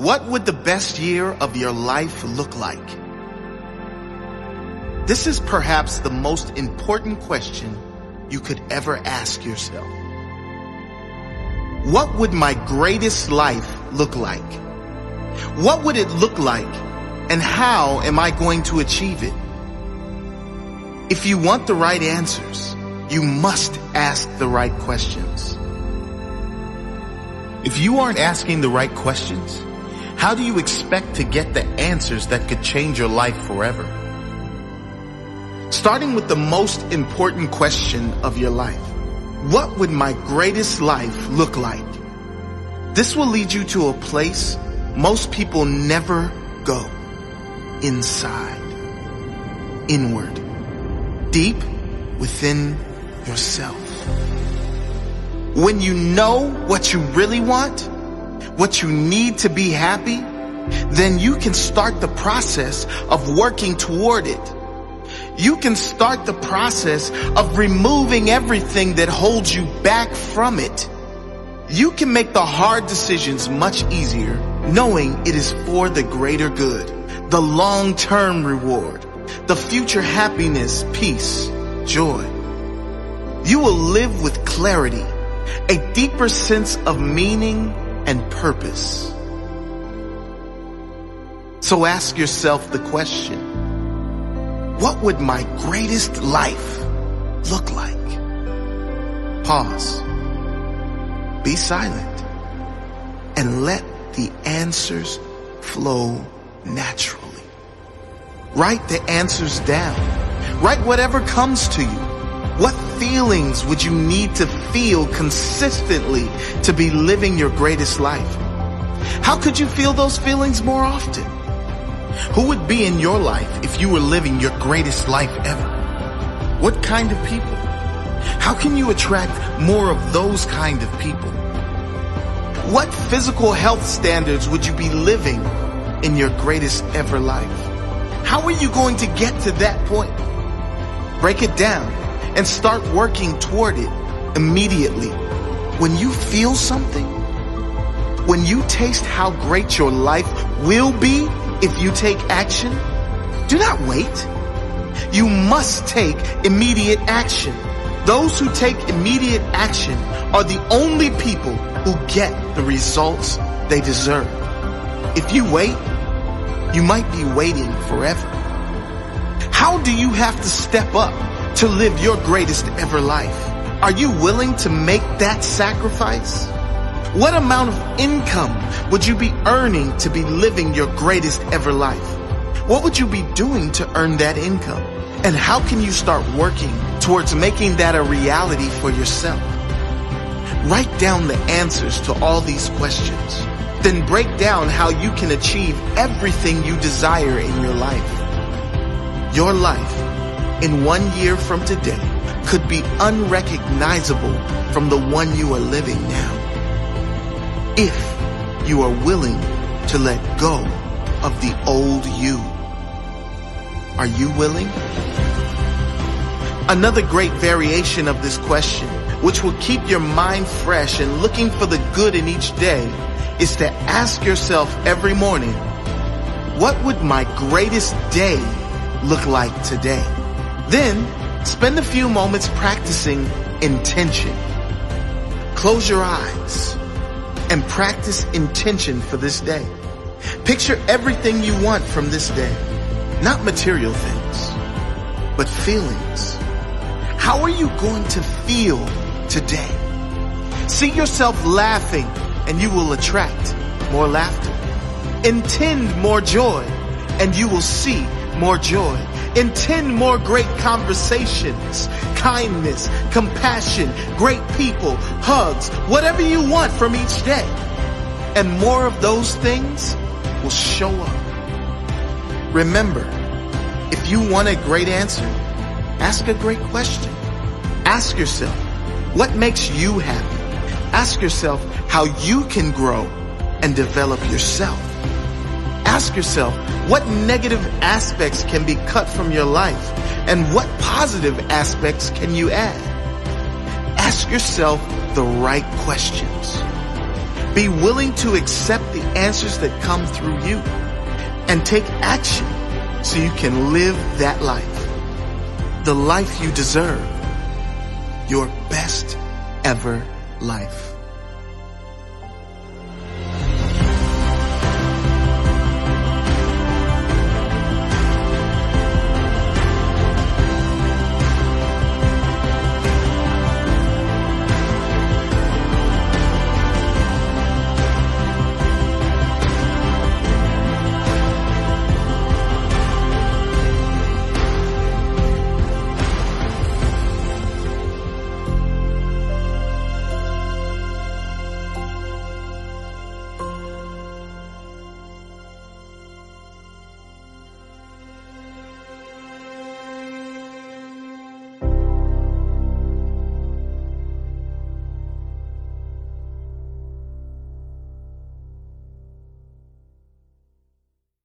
What would the best year of your life look like? This is perhaps the most important question you could ever ask yourself. What would my greatest life look like? What would it look like and how am I going to achieve it? If you want the right answers, you must ask the right questions. If you aren't asking the right questions, how do you expect to get the answers that could change your life forever? Starting with the most important question of your life. What would my greatest life look like? This will lead you to a place most people never go. Inside. Inward. Deep within yourself. When you know what you really want, what you need to be happy, then you can start the process of working toward it. You can start the process of removing everything that holds you back from it. You can make the hard decisions much easier knowing it is for the greater good, the long-term reward, the future happiness, peace, joy. You will live with clarity a deeper sense of meaning and purpose. So ask yourself the question, what would my greatest life look like? Pause. Be silent and let the answers flow naturally. Write the answers down. Write whatever comes to you. What feelings would you need to feel consistently to be living your greatest life? How could you feel those feelings more often? Who would be in your life if you were living your greatest life ever? What kind of people? How can you attract more of those kind of people? What physical health standards would you be living in your greatest ever life? How are you going to get to that point? Break it down and start working toward it immediately. When you feel something, when you taste how great your life will be if you take action, do not wait. You must take immediate action. Those who take immediate action are the only people who get the results they deserve. If you wait, you might be waiting forever. How do you have to step up to live your greatest ever life? Are you willing to make that sacrifice? What amount of income would you be earning to be living your greatest ever life? What would you be doing to earn that income? And how can you start working towards making that a reality for yourself? Write down the answers to all these questions. Then break down how you can achieve everything you desire in your life. Your life in one year from today could be unrecognizable from the one you are living now. If you are willing to let go of the old you. Are you willing? Another great variation of this question, which will keep your mind fresh and looking for the good in each day, is to ask yourself every morning, what would my greatest day look like today? Then spend a few moments practicing intention. Close your eyes and practice intention for this day. Picture everything you want from this day, not material things, but feelings. How are you going to feel today? See yourself laughing and you will attract more laughter. Intend more joy and you will see more joy. Intend more great conversations, kindness, compassion, great people, hugs, whatever you want from each day. And more of those things will show up. Remember, if you want a great answer, ask a great question. Ask yourself, what makes you happy? Ask yourself how you can grow and develop yourself. Ask yourself, what negative aspects can be cut from your life? And what positive aspects can you add? Ask yourself the right questions. Be willing to accept the answers that come through you and take action so you can live that life. The life you deserve. Your best ever life.